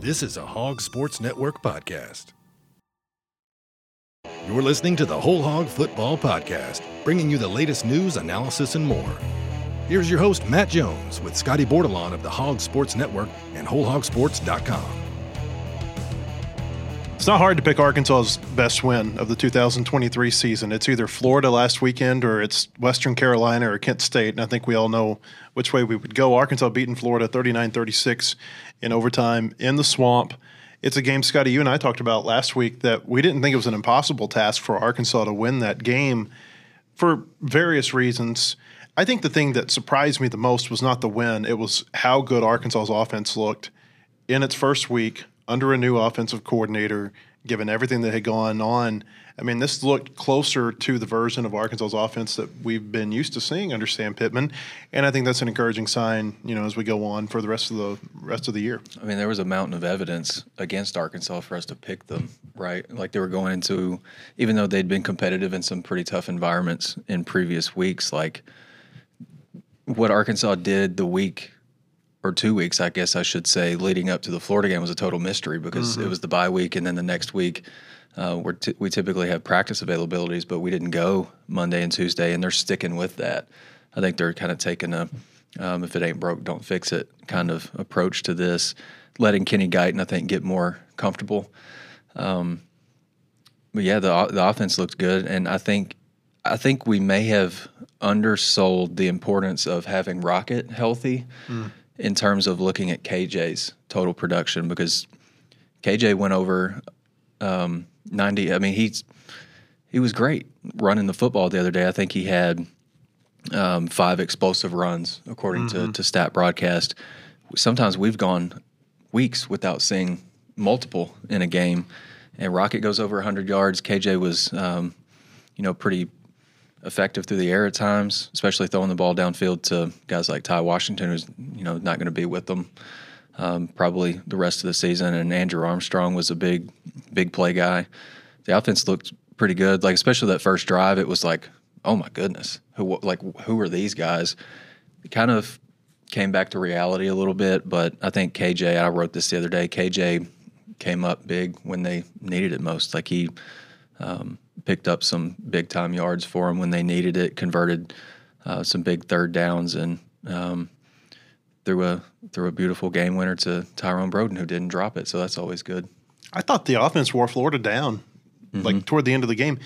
This is a Hog Sports Network podcast. You're listening to the Whole Hog Football Podcast, bringing you the latest news, analysis, and more. Here's your host, Matt Jones, with Scottie Bordelon of the Hog Sports Network and WholeHogSports.com. It's not hard to pick Arkansas's best win of the 2023 season. It's either Florida last weekend or it's Western Carolina or Kent State. And I think we all know which way we would go. Arkansas beating Florida 39 36 in overtime in the swamp. It's a game, Scottie, you and I talked about last week that we didn't think it was an impossible task for Arkansas to win that game for various reasons. I think the thing that surprised me the most was not the win, it was how good Arkansas's offense looked in its first week under a new offensive coordinator, given everything that had gone on. I mean, this looked closer to the version of Arkansas's offense that we've been used to seeing under Sam Pittman, and I think that's an encouraging sign, you know, as we go on for the rest of the rest of the year. I mean, there was a mountain of evidence against Arkansas for us to pick them, right? Like they were going into, even though they'd been competitive in some pretty tough environments in previous weeks, like what Arkansas did the week or two weeks, I guess I should say, leading up to the Florida game was a total mystery because mm-hmm. it was the bye week, and then the next week uh, t- we typically have practice availabilities, but we didn't go Monday and Tuesday, and they're sticking with that. I think they're kind of taking a um, if it ain't broke, don't fix it kind of approach to this, letting Kenny Guiton, I think, get more comfortable. Um, but yeah, the the offense looked good, and I think I think we may have undersold the importance of having Rocket healthy. Mm in terms of looking at KJ's total production because KJ went over um, 90. I mean, he's he was great running the football the other day. I think he had um, five explosive runs according mm-hmm. to, to stat broadcast. Sometimes we've gone weeks without seeing multiple in a game, and Rocket goes over 100 yards. KJ was, um, you know, pretty effective through the air at times, especially throwing the ball downfield to guys like Ty Washington, who's you know not going to be with them um, probably the rest of the season. And Andrew Armstrong was a big, big play guy. The offense looked pretty good. Like especially that first drive, it was like, oh my goodness, who like who are these guys? It kind of came back to reality a little bit, but I think KJ. I wrote this the other day. KJ came up big when they needed it most. Like he. Um, picked up some big time yards for them when they needed it, converted uh, some big third downs, and um, threw a threw a beautiful game winner to Tyrone Broden, who didn't drop it. So that's always good. I thought the offense wore Florida down, mm-hmm. like toward the end of the game.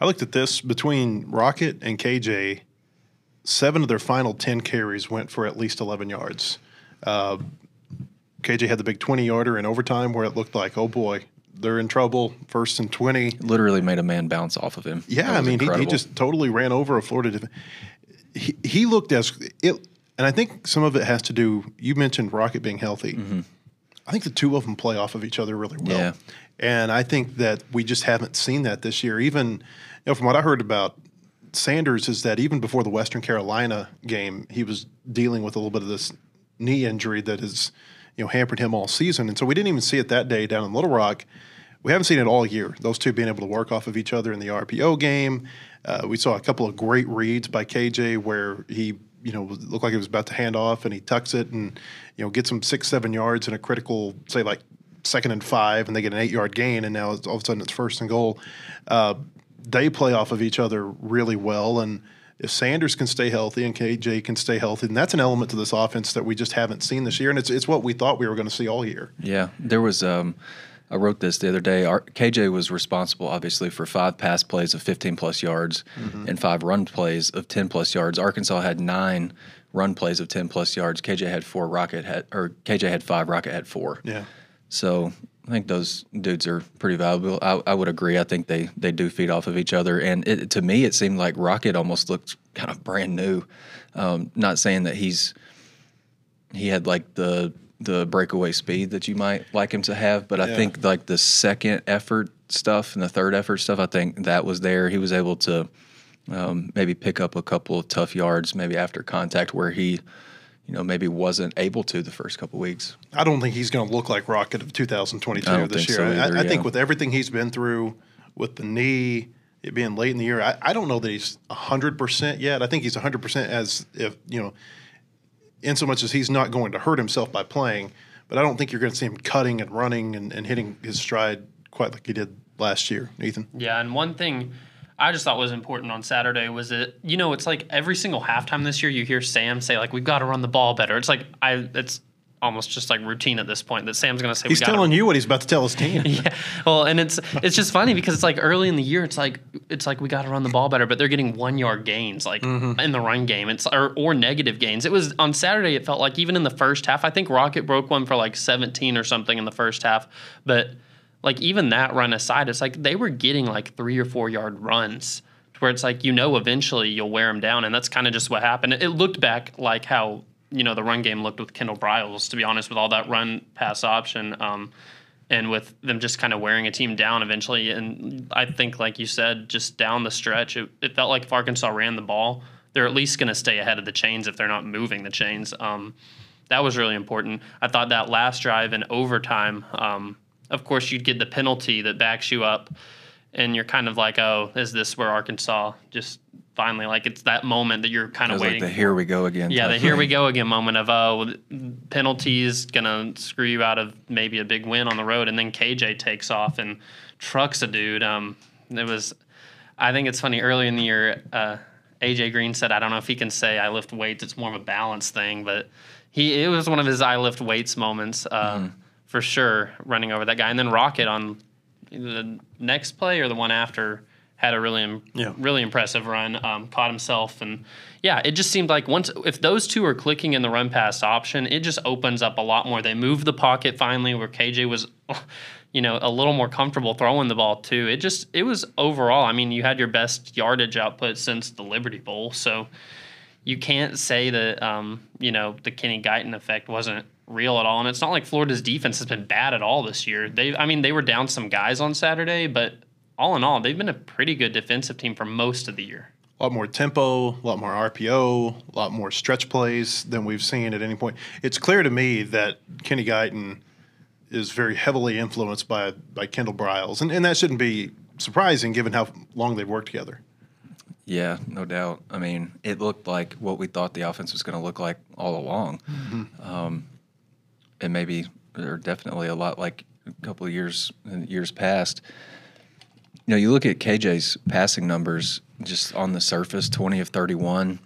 I looked at this between Rocket and KJ. Seven of their final ten carries went for at least eleven yards. Uh, KJ had the big twenty yarder in overtime where it looked like, oh boy, they're in trouble. First and twenty. Literally made a man bounce off of him. Yeah, I mean, he, he, just totally ran over a Florida. He, he looked as it, and I think some of it has to do. You mentioned Rocket being healthy. Mm-hmm. I think the two of them play off of each other really well. Yeah. And I think that we just haven't seen that this year. Even, you know, from what I heard about Sanders, is that even before the Western Carolina game, he was dealing with a little bit of this knee injury that has, you know, hampered him all season. And so we didn't even see it that day down in Little Rock we haven't seen it all year. Those two being able to work off of each other in the RPO game. Uh, we saw a couple of great reads by KJ where he, you know, looked like he was about to hand off and he tucks it and, you know, gets them six, seven yards in a critical, say like second and five, and they get an eight yard gain, and now all of a sudden it's first and goal. Uh, they play off of each other really well, and if Sanders can stay healthy and KJ can stay healthy, then that's an element to this offense that we just haven't seen this year, and it's it's what we thought we were going to see all year. Yeah, there was. Um, I wrote this the other day. Our, KJ was responsible, obviously, for five pass plays of 15 plus yards mm-hmm. and five run plays of 10 plus yards. Arkansas had nine run plays of 10 plus yards. KJ had four. Rocket had or KJ had five. Rocket had four. Yeah. So I think those dudes are pretty valuable. I, I would agree. I think they they do feed off of each other. And it, to me, it seemed like Rocket almost looked kind of brand new. Um, not saying that he's he had like the the breakaway speed that you might like him to have. But I yeah. think like the second effort stuff and the third effort stuff, I think that was there. He was able to um, maybe pick up a couple of tough yards, maybe after contact where he, you know, maybe wasn't able to the first couple weeks. I don't think he's going to look like Rocket of 2022 this year. So either, I, I yeah. think with everything he's been through, with the knee, it being late in the year, I, I don't know that he's 100% yet. I think he's 100% as if, you know, in so much as he's not going to hurt himself by playing. but I don't think you're going to see him cutting and running and, and hitting his stride quite like he did last year, Ethan. Yeah, and one thing I just thought was important on Saturday was that you know it's like every single halftime this year you hear Sam say like we've got to run the ball better. It's like I it's almost just like routine at this point that Sam's going to say he's we telling gotta, you what he's about to tell his team. yeah. Well, and it's it's just funny because it's like early in the year, it's like it's like we got to run the ball better, but they're getting one yard gains like Mm-hmm. in the run game. It's or, or negative gains. It was on Saturday. It felt like even in the first half, I think Rocket broke one for like 17 or something in the first half, but like even that run aside, it's like they were getting like three or four yard runs. to Where it's like you know eventually you'll wear them down, and that's kind of just what happened. It looked back like how you know the run game looked with Kendal Briles, to be honest, with all that run pass option. Um, and with them just kind of wearing a team down eventually. And I think, like you said, just down the stretch, it, it felt like if Arkansas ran the ball, they're at least going to stay ahead of the chains if they're not moving the chains. Um, that was really important. I thought that last drive in overtime, um, of course, you'd get the penalty that backs you up, and you're kind of like, oh, is this where Arkansas just finally like it's that moment that you're kind of was like waiting the here we go again. yeah, the here we go again moment of oh penalties gonna screw you out of maybe a big win on the road, and then KJ takes off and trucks a dude. Um, it was, I think it's funny. Early in the year, uh, AJ Green said, I don't know if he can say I lift weights. It's more of a balance thing, but he it was one of his I lift weights moments uh, for sure, running over that guy, and then Rocket on the next play or the one after had a really im- Yeah. really impressive run. Um, caught himself and yeah, it just seemed like once if those two are clicking in the run pass option, it just opens up a lot more. They moved the pocket finally where KJ was. You know, a little more comfortable throwing the ball too. It just, it was overall. I mean, you had your best yardage output since the Liberty Bowl, so you can't say that um, you know the Kenny Guiton effect wasn't real at all. And it's not like Florida's defense has been bad at all this year. They, I mean, they were down some guys on Saturday, but all in all, they've been a pretty good defensive team for most of the year. A lot more tempo, a lot more RPO, a lot more stretch plays than we've seen at any point. It's clear to me that Kenny Guiton is very heavily influenced by by Kendal Briles, and, and that shouldn't be surprising given how long they've worked together. Yeah, no doubt. I mean, it looked like what we thought the offense was going to look like all along. Um, and maybe, or definitely a lot like a couple of years years past. You know, you look at KJ's passing numbers just on the surface 20 of 31,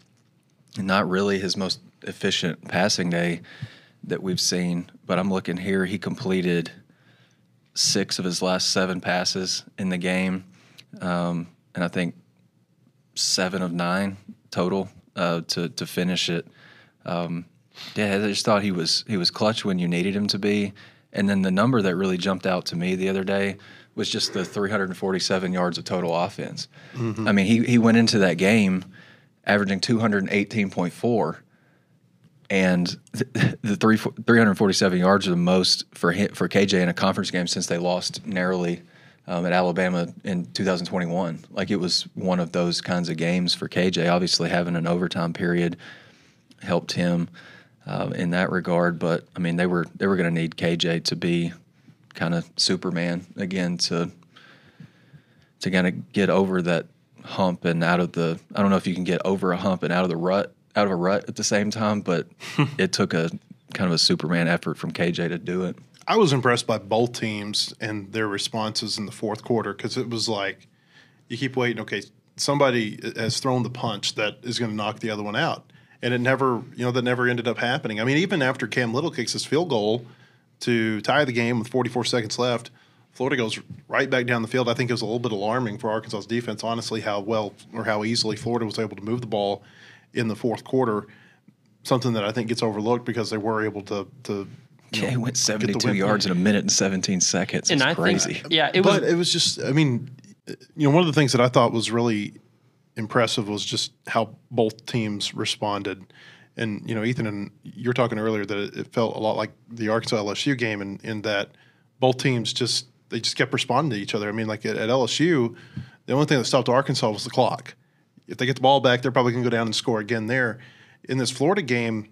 not really his most efficient passing day that we've seen. But I'm looking here, he completed six of his last seven passes in the game. Um, and I think seven of nine total uh, to to finish it. Um, yeah, I just thought he was he was clutch when you needed him to be. And then the number that really jumped out to me the other day was just the 347 yards of total offense. I mean, he he went into that game averaging 218.4 and th- the three, 347 yards are the most for him, for KJ in a conference game since they lost narrowly um, at Alabama in 2021. Like it was one of those kinds of games for KJ. Obviously, having an overtime period helped him um, in that regard. But I mean, they were they were going to need KJ to be kind of Superman again to to kind of get over that hump and out of the. I don't know if you can get over a hump and out of the rut out of a rut at the same time, but it took a kind of a Superman effort from KJ to do it. I was impressed by both teams and their responses in the fourth quarter because it was like you keep waiting. Okay, somebody has thrown the punch that is going to knock the other one out, and it never, you know, that never ended up happening. I mean, even after Cam Little kicks his field goal to tie the game with 44 seconds left, Florida goes right back down the field. I think it was a little bit alarming for Arkansas's defense, honestly, how well or how easily Florida was able to move the ball in the fourth quarter. Something that I think gets overlooked because they were able to to Yeah, know, went get the 72 yards in a minute and 17 seconds. And It's I crazy. think, yeah, it was but it was just, I mean, you know, one of the things that I thought was really impressive was just how both teams responded. And, you know, Ethan, and you were talking earlier that it, felt a lot like the Arkansas LSU game in, in that both teams just, they just kept responding to each other. I mean, like at, at LSU, the only thing that stopped Arkansas was the clock. If they get the ball back, they're probably going to go down and score again there. In this Florida game,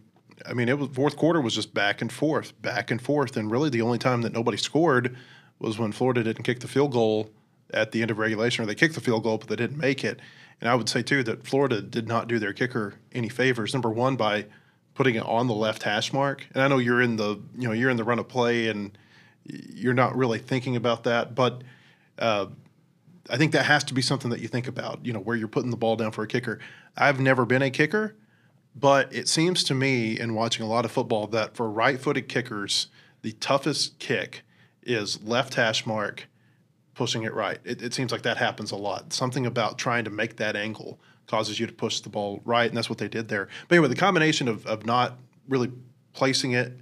I mean, it was fourth quarter was just back and forth, back and forth, and really the only time that nobody scored was when Florida didn't kick the field goal at the end of regulation, or they kicked the field goal but they didn't make it. And I would say too that Florida did not do their kicker any favors. Number one by putting it on the left hash mark. And I know you're in the you know you're in the run of play and you're not really thinking about that, but uh, I think that has to be something that you think about. You know where you're putting the ball down for a kicker. I've never been a kicker, but it seems to me in watching a lot of football that for right-footed kickers, the toughest kick is left hash mark, pushing it right. It, it seems like that happens a lot. Something about trying to make that angle causes you to push the ball right, and that's what they did there. But anyway, the combination of, of not really placing it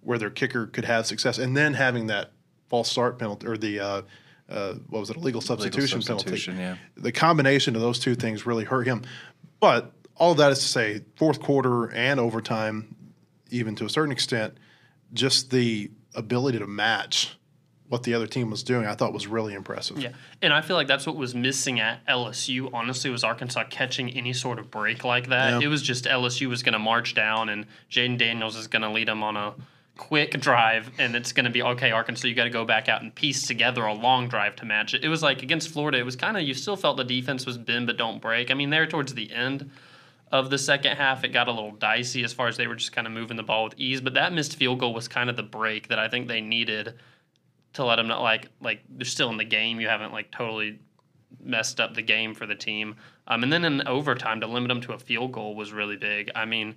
where their kicker could have success, and then having that false start penalty or the uh, uh, what was it, illegal substitution, Legal substitution, penalty. yeah. The combination of those two things really hurt him. But all of that is to say, fourth quarter and overtime, even to a certain extent, just the ability to match what the other team was doing, I thought was really impressive. Yeah, and I feel like that's what was missing at LSU. Honestly, was Arkansas catching any sort of break like that? Yeah. It was just LSU was going to march down, and Jayden Daniels is going to lead them on a quick drive, and it's going to be okay. Arkansas, you got to go back out and piece together a long drive to match it. It was like against Florida. It was kind of you still felt the defense was bend but don't break. I mean, there towards the end of the second half, it got a little dicey as far as they were just kind of moving the ball with ease. But that missed field goal was kind of the break that I think they needed to let them know, like, like they're still in the game. You haven't like totally messed up the game for the team. Um, and then in overtime to limit them to a field goal was really big. I mean,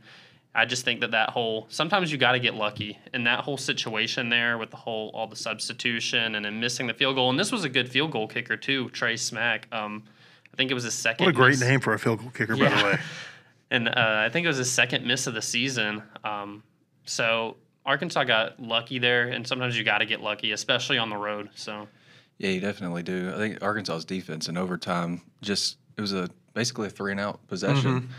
I just think that that whole sometimes you got to get lucky in that whole situation there with the whole all the substitution and then missing the field goal. And this was a good field goal kicker too, Trey Smack. Um, I think it was his second. What a great miss. name for a field goal kicker, by the way. And uh, I think it was his second miss of the season. Um, so Arkansas got lucky there, and sometimes you got to get lucky, especially on the road. So Yeah, you definitely do. I think Arkansas's defense in overtime just it was a basically a three and out possession. Mm-hmm.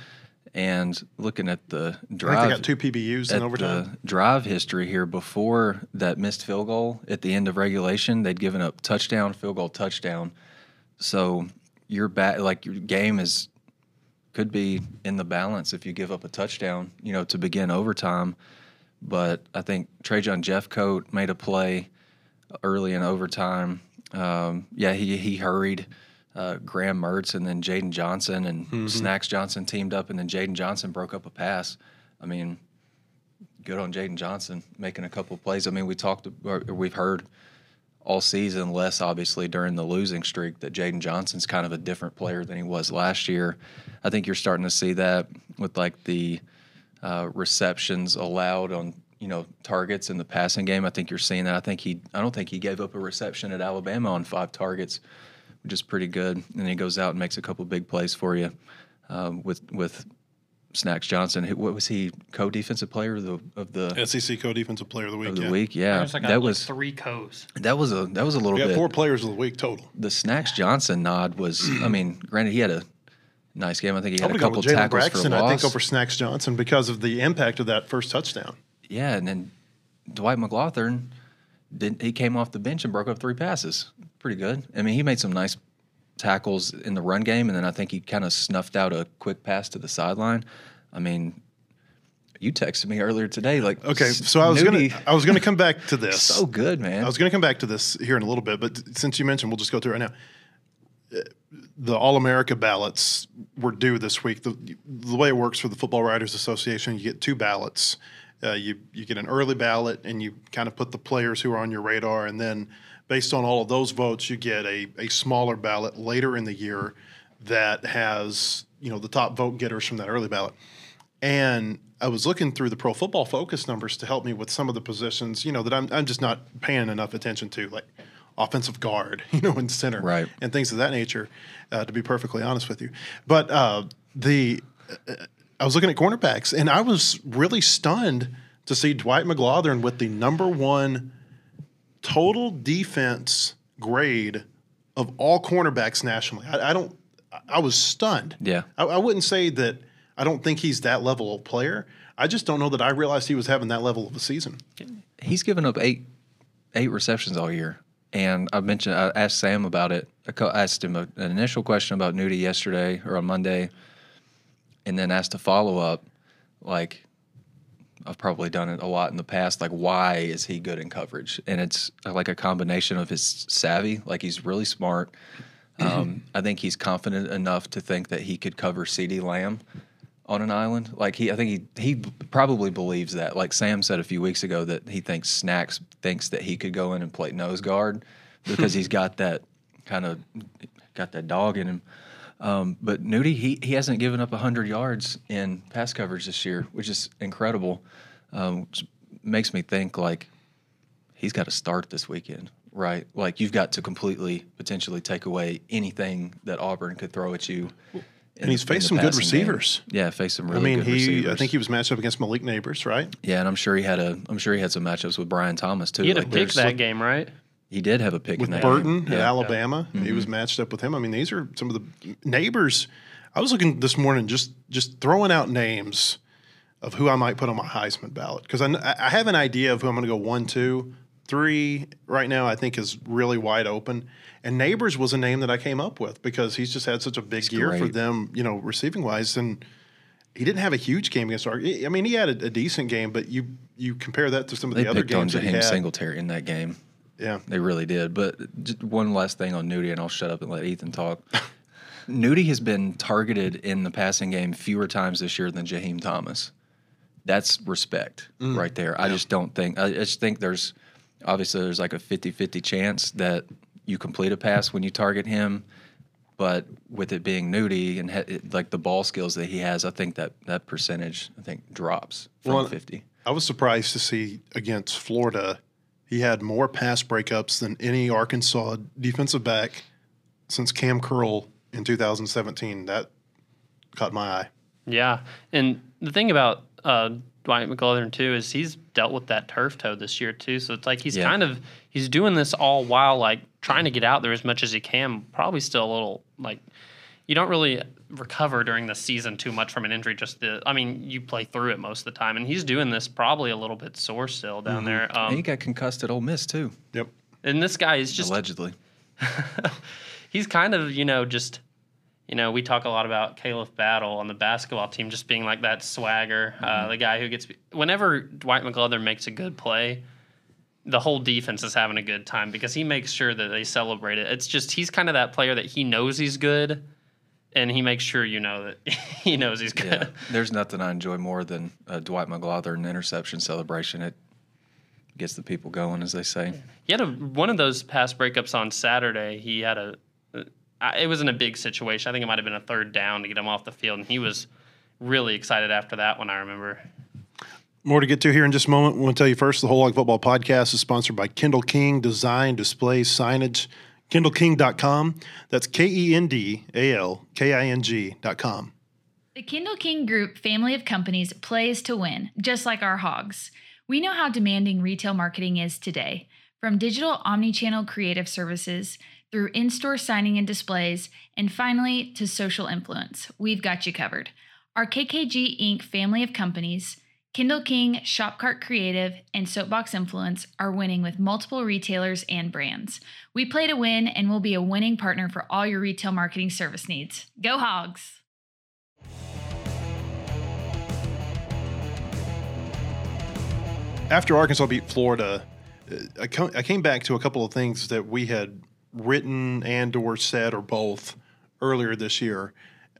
And looking at the I think drive, they got two PBUs in overtime. the drive history here before that missed field goal at the end of regulation, they'd given up touchdown, field goal, touchdown. So your bat like your game is could be in the balance if you give up a touchdown, you know, to begin overtime. But I think Trajan Jeffcoat made a play early in overtime. Um, yeah, he he hurried uh, Graham Mertz and then Jaden Johnson and Snacks Johnson teamed up, and then Jaden Johnson broke up a pass. I mean, good on Jaden Johnson making a couple plays. I mean, we talked, or we've heard all season, less obviously during the losing streak, that Jaden Johnson's kind of a different player than he was last year. I think you're starting to see that with like the uh, receptions allowed on you know targets in the passing game. I think you're seeing that. I think he, I don't think he gave up a reception at Alabama on five targets, which is pretty good. And he goes out and makes a couple big plays for you um, with with Snacks Johnson. What was he? Co-defensive player of the of the, SEC co-defensive player of the week. of the yeah. week. Yeah, There's like a- that like was three co's. that was a that was a little We bit. four players of the week total. the Snacks Johnson nod was. I mean, granted, he had a nice game. I think he had a couple Jalen tackles Braxton, for loss. I think, over Snacks Johnson because of the impact of that first touchdown. Yeah, and then Dwight McGlothern did he came off the bench and broke up three passes. Pretty good. I mean, he made some nice tackles in the run game, and then I think he kind of snuffed out a quick pass to the sideline. I mean, you texted me earlier today, like Okay, so I was gonna I was going to come back to this. so good, man. I was going to come back to this here in a little bit, but since you mentioned, we'll just go through it right now. The All America ballots were due this week. The, the way it works for the Football Writers Association, you get two ballots. Uh, you you get an early ballot, and you kind of put the players who are on your radar, and then based on all of those votes, you get a, a smaller ballot later in the year that has you know the top vote getters from that early ballot. And I was looking through the Pro Football Focus numbers to help me with some of the positions, you know, that I'm, I'm just not paying enough attention to, like offensive guard, you know, and center, Right. and things of that nature. Uh, to be perfectly honest with you, but uh, the uh, I was looking at cornerbacks, and I was really stunned to see Dwight McGlothern with the number one total defense grade of all cornerbacks nationally. I, I don't. I was stunned. Yeah. I, I wouldn't say that I don't think he's that level of player. I just don't know that I realized he was having that level of a season. he's given up eight eight receptions all year. And I mentioned I asked Sam about it. I asked him a, an initial question about Nudie yesterday or on Monday, and then asked a follow up. Like I've probably done it a lot in the past. Like why is he good in coverage? And it's uh, like a combination of his savvy. Like he's really smart. Um, I think he's confident enough to think that he could cover CeeDee Lamb on an island. Like he, I think he he probably believes that. Like Sam said a few weeks ago that he thinks Snacks thinks that he could go in and play nose guard because he's got that kind of got that dog in him. Um, but Nudie, he he hasn't given up hundred yards in pass coverage this year, which is incredible. Um, which makes me think like he's got to start this weekend, right? Like you've got to completely potentially take away anything that Auburn could throw at you. And he's faced some good receivers. Game. Yeah, faced some really. I mean, good he. Receivers. I think he was matched up against Malik Nabers, right? Yeah, and I'm sure he had a. I'm sure he had some matchups with Brian Thomas too. He had Like, a pick there's- that game, right? He did have a pick with in that Burton game. at Yeah. Alabama. He was mm-hmm. matched up with him. I mean, these are some of the Nabers. I was looking this morning, just just throwing out names of who I might put on my Heisman ballot because I, I have an idea of who I'm going to go one, two, three. Right now, I think is really wide open. And Nabers was a name that I came up with because he's just had such a big year for them, you know, receiving wise. And he didn't have a huge game against our. I mean, he had a, a decent game, but you you compare that to some of They the other picked on games that he Jaheim had. Singletary in that game. Yeah. They really did. But just one last thing on Nudie, and I'll shut up and let Ethan talk. Nudie has been targeted in the passing game fewer times this year than Jaheim Thomas. That's respect Mm. right there. I just don't think, I just think there's obviously there's like a 50 50 chance that you complete a pass when you target him. But with it being Nudie and he, it- like the ball skills that he has, I think that that percentage I think drops from Well, 50. I was surprised to see against Florida, he had more pass breakups than any Arkansas defensive back since Cam Curl in 2017. That caught my eye. Yeah, and the thing about uh, Dwight McGlothern too is he's dealt with that turf toe this year too. So it's like he's Yeah. kind of he's doing this all while like trying to get out there as much as he can. Probably still a little like you don't really recover during the season too much from an injury. Just the I mean you play through it most of the time, and he's doing this probably a little bit sore still down there. and he Um, got concussed at Ole Miss too, Yep. and this guy is just allegedly. he's kind of you know just you know we talk a lot about Khalif Battle on the basketball team just being like that swagger, uh, the guy who gets whenever Dwight McGlothern makes a good play, the whole defense is having a good time because he makes sure that they celebrate it. It's just he's kind of that player that he knows he's good, and he makes sure you know that he knows he's good. Yeah, there's nothing I enjoy more than a Dwight McGlothern interception celebration. It gets the people going, as they say. He had a one of those pass breakups on Saturday. He had a, it wasn't a big situation. I think it might have been a third down to get him off the field, and he was really excited after that one. I remember. More to get to here in just a moment. We want to tell you first the Whole Hog Football Podcast is sponsored by Kendal King Design, Display, Signage. KendalKing.com. That's K E N D A L K I N G.com. The Kendal King Group family of companies plays to win, just like our hogs. We know how demanding retail marketing is today. From digital omni-channel creative services through in-store signing and displays, and finally to social influence, we've got you covered. Our KKG Inc. family of companies, Kendal King, Shopcart Creative, and Soapbox Influence are winning with multiple retailers and brands. We play to win and will be a winning partner for all your retail marketing service needs. Go Hogs! after Arkansas beat Florida, uh, I came back to a couple of things that we had written and or said or both earlier this year.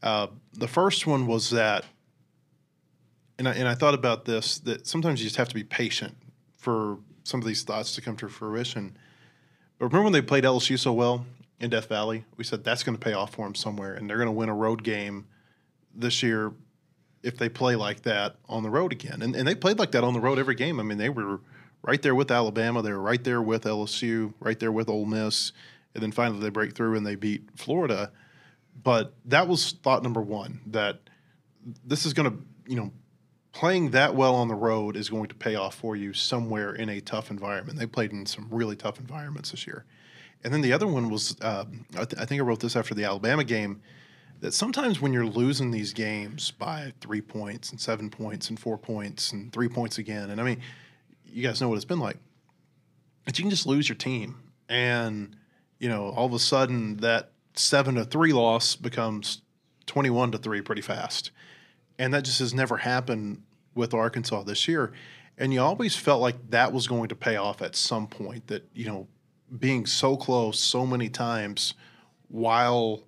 Uh, the first one was that, and I, and I thought about this that sometimes you just have to be patient for some of these thoughts to come to fruition. But remember when they played LSU so well in Death Valley? We said that's going to pay off for them somewhere, and they're going to win a road game this year if they play like that on the road again. And, and they played like that on the road every game. I mean, they were right there with Alabama. They were right there with LSU, right there with Ole Miss. And then finally they break through and they beat Florida. But that was thought number one that this is going to, you know, playing that well on the road is going to pay off for you somewhere in a tough environment. They played in some really tough environments this year. And then the other one was, um, I, th- I think I wrote this after the Alabama game that sometimes when you're losing these games by three points and seven points and four points and three points again, and I mean, you guys know what it's been like, that you can just lose your team. And, you know, all of a sudden that seven to three loss becomes 21 to three pretty fast. And that just has never happened with Arkansas this year. And you always felt like that was going to pay off at some point, that, you know, being so close so many times while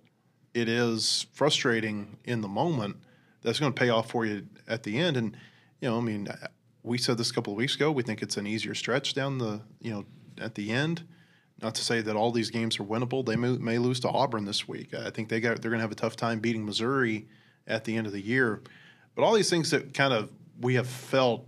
it is frustrating in the moment, that's going to pay off for you at the end. And you know, I mean, we said this a couple of weeks ago. We think it's an easier stretch down the you know at the end. Not to say that all these games are winnable. They may, may lose to Auburn this week. I think they got they're going to have a tough time beating Missouri at the end of the year. But all these things that kind of we have felt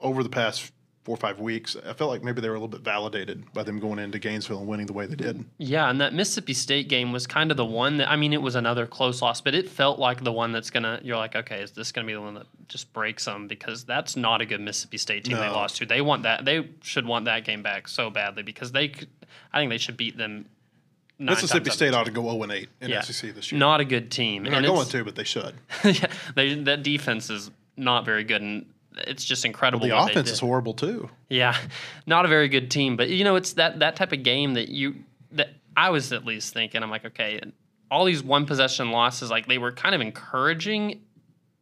over the past four or five weeks, I felt like maybe they were a little bit validated by them going into Gainesville and winning the way they did. Yeah, and that Mississippi State game was kind of the one that I mean, it was another close loss, but it felt like the one that's gonna. You're like, okay, is this gonna be the one that just breaks them? Because that's not a good Mississippi State team they lost to. They want that. They should want that game back so badly because they. Could, I think they should beat them. nine Mississippi State ought to go 0 and 8 in Yeah. SEC this year. Not a good team. They're not and going to, but they should. yeah, they, that defense is not very good, and it's just incredible. The offense is horrible too. Yeah, not a very good team, but you know, it's that that type of game that you that I was at least thinking. I'm like, okay, all these one possession losses, like they were kind of encouraging.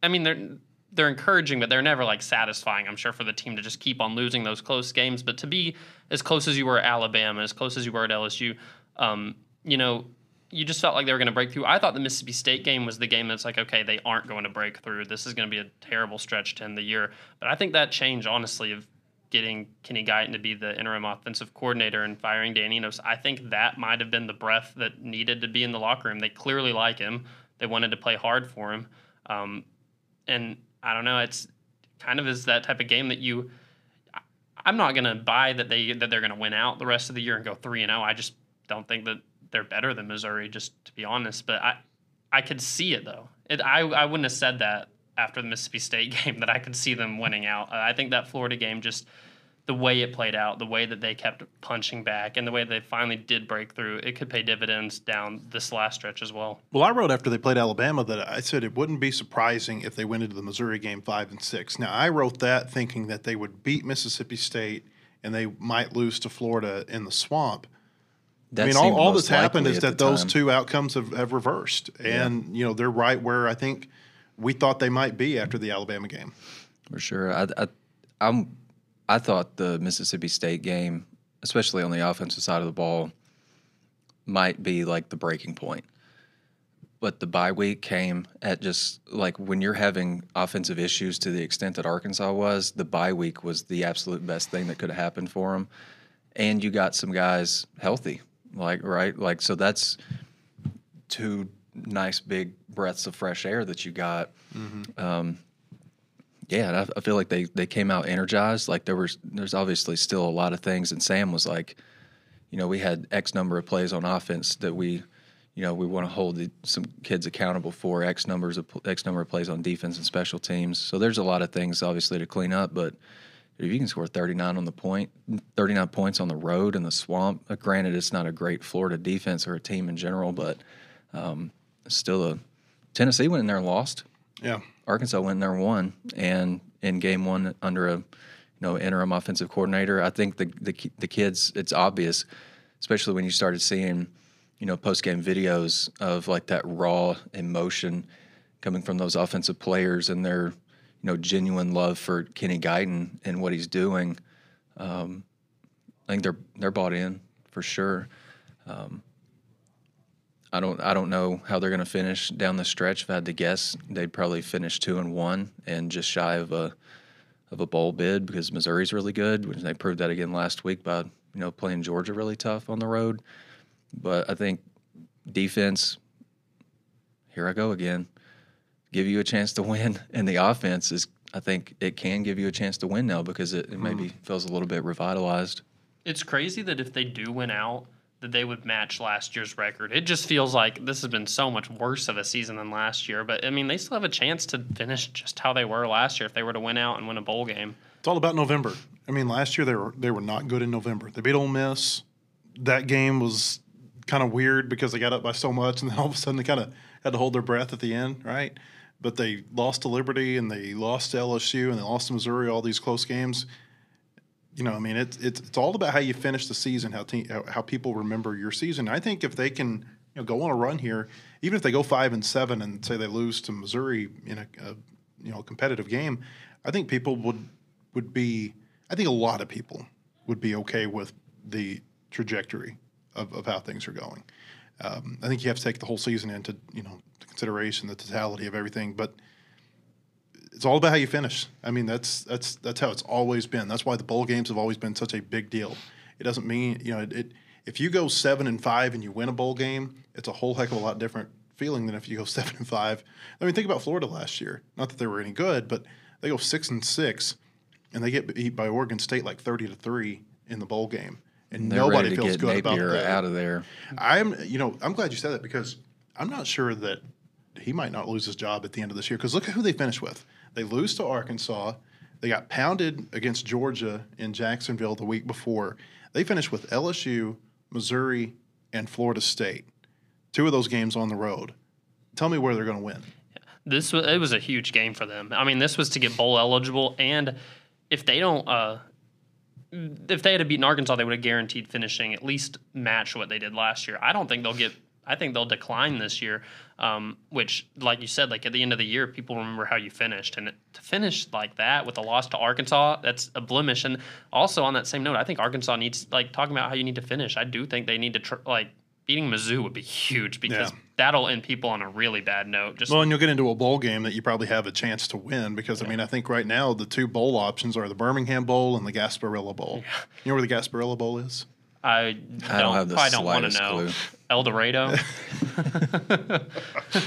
I mean, they're they're encouraging, but they're never like satisfying. I'm sure for the team to just keep on losing those close games, but to be as close as you were at Alabama, as close as you were at LSU, um, you know. You just felt like they were going to break through. I thought the Mississippi State game was the game that's like, okay, they aren't going to break through. This is going to be a terrible stretch to end the year. But I think that change, honestly, of getting Kenny Guiton to be the interim offensive coordinator and firing Dan Enos, I think that might have been the breath that needed to be in the locker room. They clearly like him. They wanted to play hard for him. Um, and I don't know, it's kind of is that type of game that you I'm not going to buy that they that they're going to win out the rest of the year and go 3 and 0. I just don't think that they're better than Missouri just to be honest, but I I could see it though. It, I I wouldn't have said that after the Mississippi State game that I could see them winning out. I think that Florida game just the way it played out, the way that they kept punching back, and the way they finally did break through, it could pay dividends down this last stretch as well. Well, I wrote after they played Alabama that I said it wouldn't be surprising if they went into the Missouri game five and six. Now I wrote that thinking that they would beat Mississippi State and they might lose to Florida in the swamp. I mean, all, all that's happened is that those two outcomes have, have reversed, and you know they're right where I think we thought they might be after the Alabama game. for sure. I, I, I'm, I thought the Mississippi State game, especially on the offensive side of the ball, might be like the breaking point. But the bye week came at just like when you're having offensive issues to the extent that Arkansas was, the bye week was the absolute best thing that could have happened for them. And you got some guys healthy, like, right? Like, so that's two nice big breaths of fresh air that you got. Um, yeah, I, I feel like they they came out energized. Like there was there's obviously still a lot of things, and Sam was like, you know, we had X number of plays on offense that we, you know, we want to hold the, some kids accountable for X numbers of X number of plays on defense and special teams. So there's a lot of things obviously to clean up, but if you can score 39 on the point, 39 points on the road in the swamp. Uh, granted, it's not a great Florida defense or a team in general, but um, still a Tennessee went in there and lost. Yeah, Arkansas went in there and won, and in game one under a you know interim offensive coordinator, I think the the the kids it's obvious, especially when you started seeing you know post game videos of like that raw emotion coming from those offensive players and their you know genuine love for Kenny Guiton and what he's doing. Um, I think they're they're bought in for sure. I don't I don't know how they're going to finish down the stretch. If I had to guess, they'd probably finish two and one and just shy of a of a bowl bid because Missouri's really good, which they proved that again last week by you know playing Georgia really tough on the road. But I think defense. Here I go again. Give you a chance to win, and the offense is. I think it can give you a chance to win now because it, it maybe hmm. feels a little bit revitalized. It's crazy that if they do win out, that they would match last year's record. It just feels like this has been so much worse of a season than last year. But I mean, they still have a chance to finish just how they were last year if they were to win out and win a bowl game. it's all about November. I mean, last year they were they were not good in November. They beat Ole Miss. That game was kind of weird because they got up by so much, and then all of a sudden they kind of had to hold their breath at the end, right? But they lost to Liberty and they lost to LSU and they lost to Missouri. All these close games. You know, I mean, it's it's it's all about how you finish the season, how te- how, people remember your season. I think if they can you know go on a run here, even if they go five and seven and say they lose to Missouri in a, a you know competitive game, I think people would would be. I think a lot of people would be okay with the trajectory of, of how things are going. Um, I think you have to take the whole season into you know consideration, the totality of everything. But it's all about how you finish. I mean, that's that's that's how it's always been. That's why the bowl games have always been such a big deal. It doesn't mean you know it. it if you go seven and five and you win a bowl game, it's a whole heck of a lot different feeling than if you go seven and five. I mean, think about Florida last year. Not that they were any good, but they go six and six, and they get beat by Oregon State like thirty to three in the bowl game, and They're nobody feels get good Napier about that. out of there. I'm, you know, I'm glad you said that because I'm not sure that he might not lose his job at the end of this year. Because look at who they finished with. They lose to Arkansas. They got pounded against Georgia in Jacksonville the week before. They finished with LSU, Missouri, and Florida State. Two of those games on the road. Tell me where they're going to win. This was it was a huge game for them. I mean, this was to get bowl eligible, and if they don't, uh, if they had beaten Arkansas, they would have guaranteed finishing at least match what they did last year. I don't think they'll get. I think they'll decline this year, um, which, like you said, like at the end of the year, people remember how you finished, and to finish like that with a loss to Arkansas, that's a blemish. And also on that same note, I think Arkansas needs like talking about how you need to finish. I do think they need to tr- like beating Mizzou would be huge because Yeah. that'll end people on a really bad note. Just Well, and you'll get into a bowl game that you probably have a chance to win because I mean I think right now the two bowl options are the Birmingham Bowl and the Gasparilla Bowl. You know where the Gasparilla Bowl is? I don't, I don't have the probably don't want to slightest know. clue. El Dorado.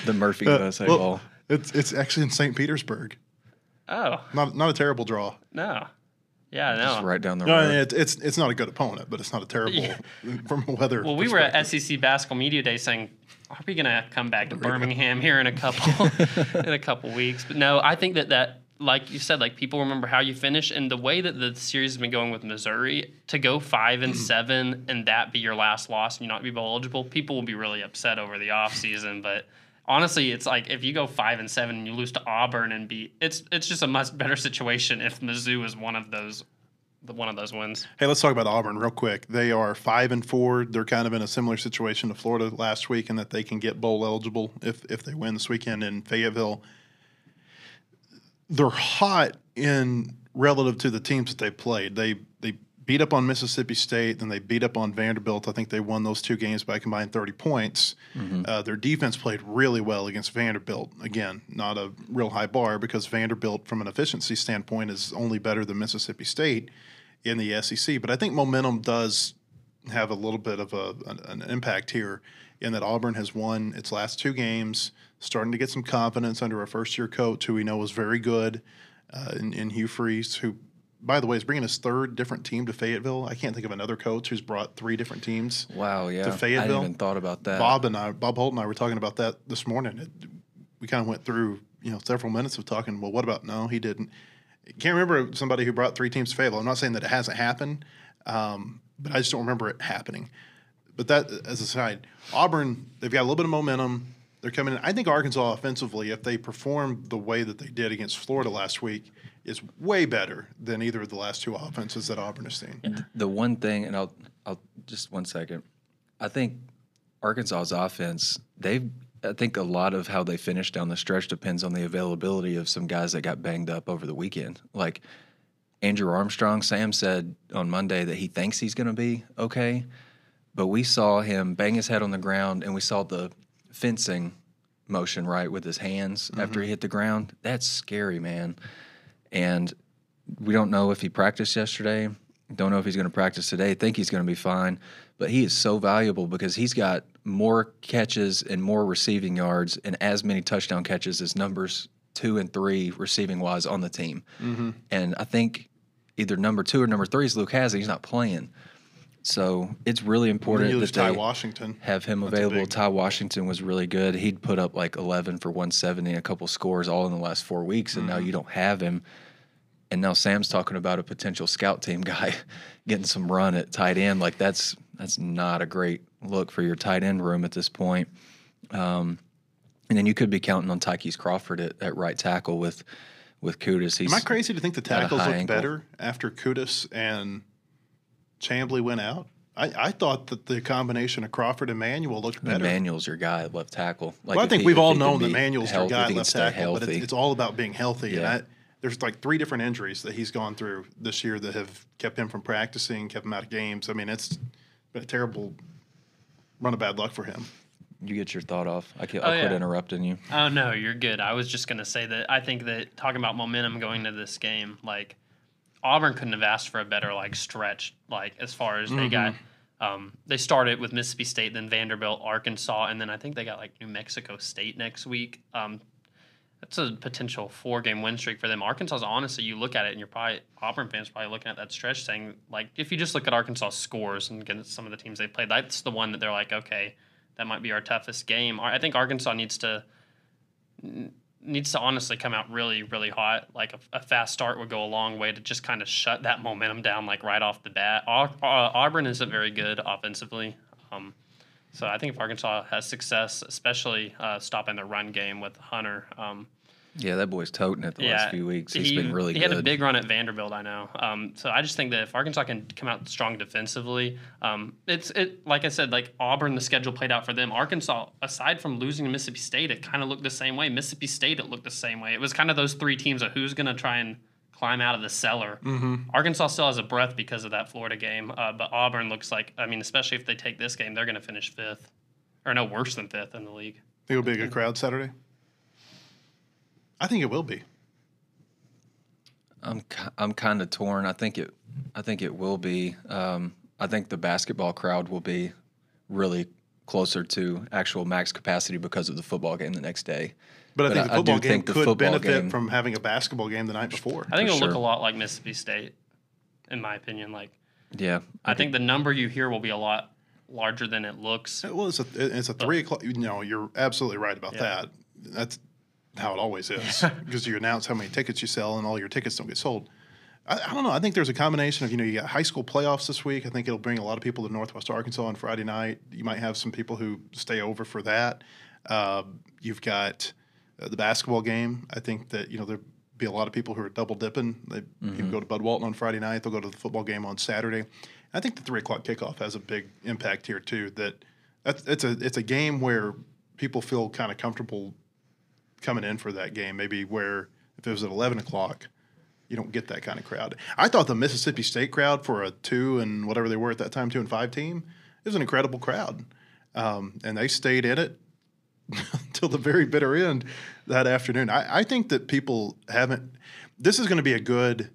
The Murphy USA Uh, Well, Bowl. It's it's actually in St. Petersburg. oh Not not a terrible draw. no, yeah, Just no. right down the No, road. it's it's it's not a good opponent, but it's not a terrible Yeah. from a weather. Well, we were at. SEC Basketball Media Day saying, "Are we going to come back to Birmingham here in a couple in a couple weeks?" But no, I think that that like you said, like people remember how you finish and the way that the series has been going with Missouri to go five and mm-hmm. seven and that be your last loss and you not be bowl eligible. People will be really upset over the offseason, but. Honestly, it's like if you go five and seven and you lose to Auburn and beat, it's it's just a much better situation if Mizzou is one of those, one of those wins. Hey, let's talk about Auburn real quick. They are five and four. They're kind of in a similar situation to Florida last week in that they can get bowl eligible if if they win this weekend in Fayetteville. They're hot in relative to the teams that they played. They beat up on Mississippi State, then they beat up on Vanderbilt. I think they won those two games by a combined thirty points. Uh, their defense played really well against Vanderbilt. Again, not a real high bar because Vanderbilt, from an efficiency standpoint, is only better than Mississippi State in the SEC. But I think momentum does have a little bit of a, an, an impact here in that Auburn has won its last two games, starting to get some confidence under a first year coach who we know is very good uh, in, in Hugh Freeze, who, by the way, is bringing his third different team to Fayetteville. I can't think of another coach who's brought three different teams. wow, yeah. to Fayetteville. hadn't even thought about that. Bob and I, Bob Holt and I were talking about that this morning. It, we kind of went through, you know, several minutes of talking. Well, what about no? He didn't. Can't remember somebody who brought three teams to Fayetteville. I'm not saying that it hasn't happened, um, but I just don't remember it happening. But that as a side, Auburn they've got a little bit of momentum. They're coming in. I think Arkansas offensively, if they perform the way that they did against Florida last week, is way better than either of the last two offenses that Auburn has seen. the one thing, and I'll I'll just one second. I think Arkansas's offense, they've I think a lot of how they finish down the stretch depends on the availability of some guys that got banged up over the weekend. Like Andrew Armstrong, Sam said on Monday that he thinks he's going to be okay, but we saw him bang his head on the ground, and we saw the fencing motion right with his hands mm-hmm. after he hit the ground. That's scary, man. And we don't know if he practiced yesterday. Don't know if he's going to practice today. Think he's going to be fine, but he is so valuable because he's got more catches and more receiving yards and as many touchdown catches as numbers two and three receiving wise on the team. Mm-hmm. And I think either number two or number three is Luke Hasley. He's not playing, so it's really important You that lose Ty they Washington. have him That's available. big- Ty Washington was really good. He'd put up like 11 for 170 a couple scores all in the last four weeks, and now Mm-hmm. you don't have him. And now Sam's talking about a potential scout team guy getting some run at tight end. Like that's that's not a great look for your tight end room at this point. Um, and then you could be counting on Tykes Crawford at, at right tackle with with Kutas. He's Am I crazy to think the tackles look ankle. better after Kutas and Chamblee went out? I, I thought that the combination of Crawford and Manuel looked better. Manuel's your guy at left tackle. Like well, I think he- we've all known can that be Manuel's their healthy, guy if at left stay tackle, but it's, it's all about being healthy. And I, there's like three different injuries that he's gone through this year that have kept him from practicing, kept him out of games. I mean, it's been a terrible run of bad luck for him. You get your thought off. I can, Oh, I'll quit yeah. interrupting you. Oh no, you're good. I was just gonna say that I think that talking about momentum going into this game, like Auburn couldn't have asked for a better like stretch, like as far as they got. Um, they started with Mississippi State, then Vanderbilt, Arkansas, and then I think they got like New Mexico State next week. Um, that's a potential four game win streak for them. Arkansas's honestly, you look at it and you're probably Auburn fans probably looking at that stretch saying like if you just look at Arkansas scores and against some of the teams they played, that's the one that they're like, okay, that might be our toughest game. I think Arkansas needs to needs to honestly come out really, really hot. Like a, a fast start would go a long way to just kind of shut that momentum down, like right off the bat. Uh, Auburn isn't very good offensively. Um, so I think if Arkansas has success, especially uh, stopping the run game with Hunter, um, Yeah, that boy's toting it the last few weeks. He's he, been really good. he good. had a big run at Vanderbilt, I know. Um, so I just think that if Arkansas can come out strong defensively, um, it's it like I said, like Auburn, the schedule played out for them. Arkansas, aside from losing to Mississippi State, it kind of looked the same way. Mississippi State, it looked the same way. It was kind of those three teams of who's going to try and climb out of the cellar. Mm-hmm. Arkansas still has a breath because of that Florida game, uh, but Auburn looks like, I mean, especially if they take this game, they're going to finish fifth, or no worse than fifth in the league. Think it'll be a good crowd Saturday. I think it will be. I'm I'm kind of torn. I think it I think it will be. Um, I think the basketball crowd will be really closer to actual max capacity because of the football game the next day. But I think I- the football game think the could football benefit game- from having a basketball game the night before. I think it'll look a lot like Mississippi State, in my opinion. Like, Yeah, I think the number you hear will be a lot larger than it looks. Well, it's a it's a three o'clock. You know, you're absolutely right about Yeah. that. That's how it always is because you announce how many tickets you sell and all your tickets don't get sold. I, I don't know. I think there's a combination of you know you got high school playoffs this week. I think it'll bring a lot of people to Northwest Arkansas on Friday night. You might have some people who stay over for that. Uh, you've got uh, the basketball game. I think that you know there be a lot of people who are double dipping. They you go to Bud Walton on Friday night. They'll go to the football game on Saturday. I think the three o'clock kickoff has a big impact here too. That that's it's a it's a game where people feel kind of comfortable coming in for that game. Maybe where if it was at eleven o'clock, you don't get that kind of crowd. I thought the Mississippi State crowd for a two and whatever they were at that time, two and five team, it was an incredible crowd, um, and they stayed in it till the very bitter end that afternoon. I, I think that people haven't. This is going to be a good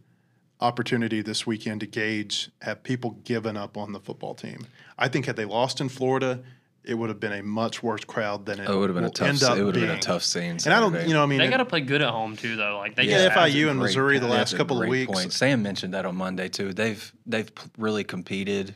opportunity this weekend to gauge have people given up on the football team. I think had they lost in Florida, it would have been a much worse crowd than it, Oh, it would have been a will tough. end up It would have been a tough scene. And I don't, you know, I mean, They got to play good at home too, though. Like they Yeah, FIU to. and Great Missouri the last couple of great weeks. point. Sam mentioned that on Monday too. They've they've really competed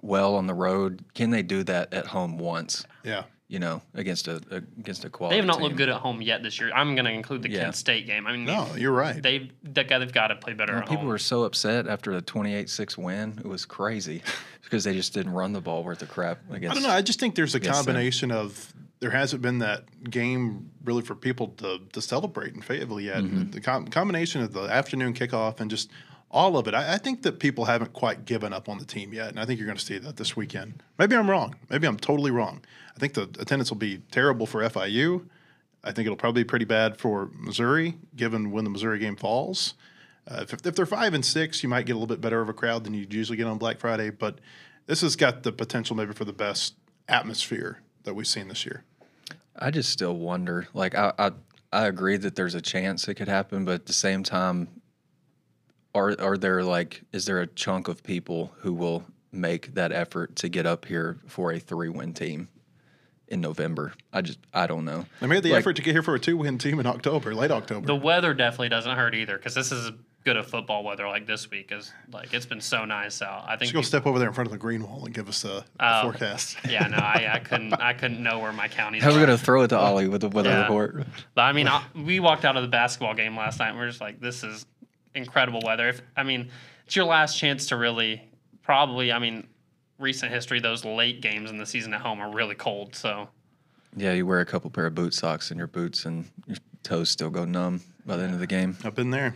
well on the road. Can they do that at home once? yeah. You know, against a, a against a quality. They have not team? looked good at home yet this year. I'm going to include the Yeah. Kent State game. I mean, No, you're right. they've that guy they've got to play better Well, at people home. were so upset after the 28-6 win. It was crazy because they just didn't run the ball worth of crap against. I don't know. I just think there's a Against them. combination of there hasn't been that game really for people to, to celebrate in Fayetteville yet. Mm-hmm. The com- combination of the afternoon kickoff and just all of it, I, I think that people haven't quite given up on the team yet, and I think you're going to see that this weekend. Maybe I'm wrong. Maybe I'm totally wrong. I think the attendance will be terrible for FIU. I think it'll probably be pretty bad for Missouri, given when the Missouri game falls. Uh, if, if they're five and six, you might get a little bit better of a crowd than you usually get on Black Friday. But this has got the potential maybe for the best atmosphere that we've seen this year. I just still wonder. Like I, I, I agree that there's a chance it could happen, but at the same time, are are there like is there a chunk of people who will make that effort to get up here for a three win team in November? I just I don't know. I made the Like- effort to get here for a two win team in October, late October. the weather definitely doesn't hurt either because this is good of football weather like this week is like it's been so nice out. I think Just go peop- step over there in front of the green wall and give us a, a Oh. forecast. yeah, no, I, I couldn't I couldn't know where my counties How are we gonna throw it to Ollie with the weather Yeah. report? But I mean, I, we walked out of the basketball game last night and we're just like, this is incredible weather. If I mean, it's your last chance to really probably. I mean, recent history, those late games in the season at home are really cold. So Yeah, you wear a couple pair of boot socks in your boots, and your toes still go numb by the end of the game. I've been there.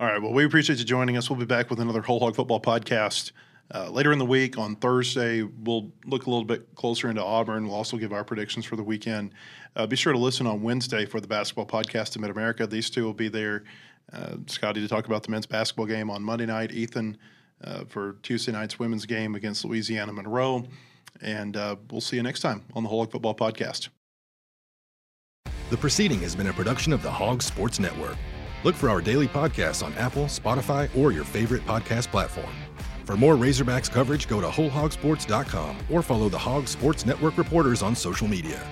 All right. Well, we appreciate you joining us. We'll be back with another Whole Hog Football podcast uh, later in the week on Thursday. We'll look a little bit closer into Auburn. We'll also give our predictions for the weekend. Uh, be sure to listen on Wednesday for the basketball podcast in Mid America. These two will be there. Uh, Scottie to talk about the men's basketball game on Monday night. Ethan uh, for Tuesday night's women's game against Louisiana Monroe. And uh, we'll see you next time on the Whole Hog Football Podcast. The proceeding has been a production of the Hog Sports Network. Look for our daily podcasts on Apple, Spotify, or your favorite podcast platform. For more Razorbacks coverage, go to WholeHogSports.com or follow the Hog Sports Network reporters on social media.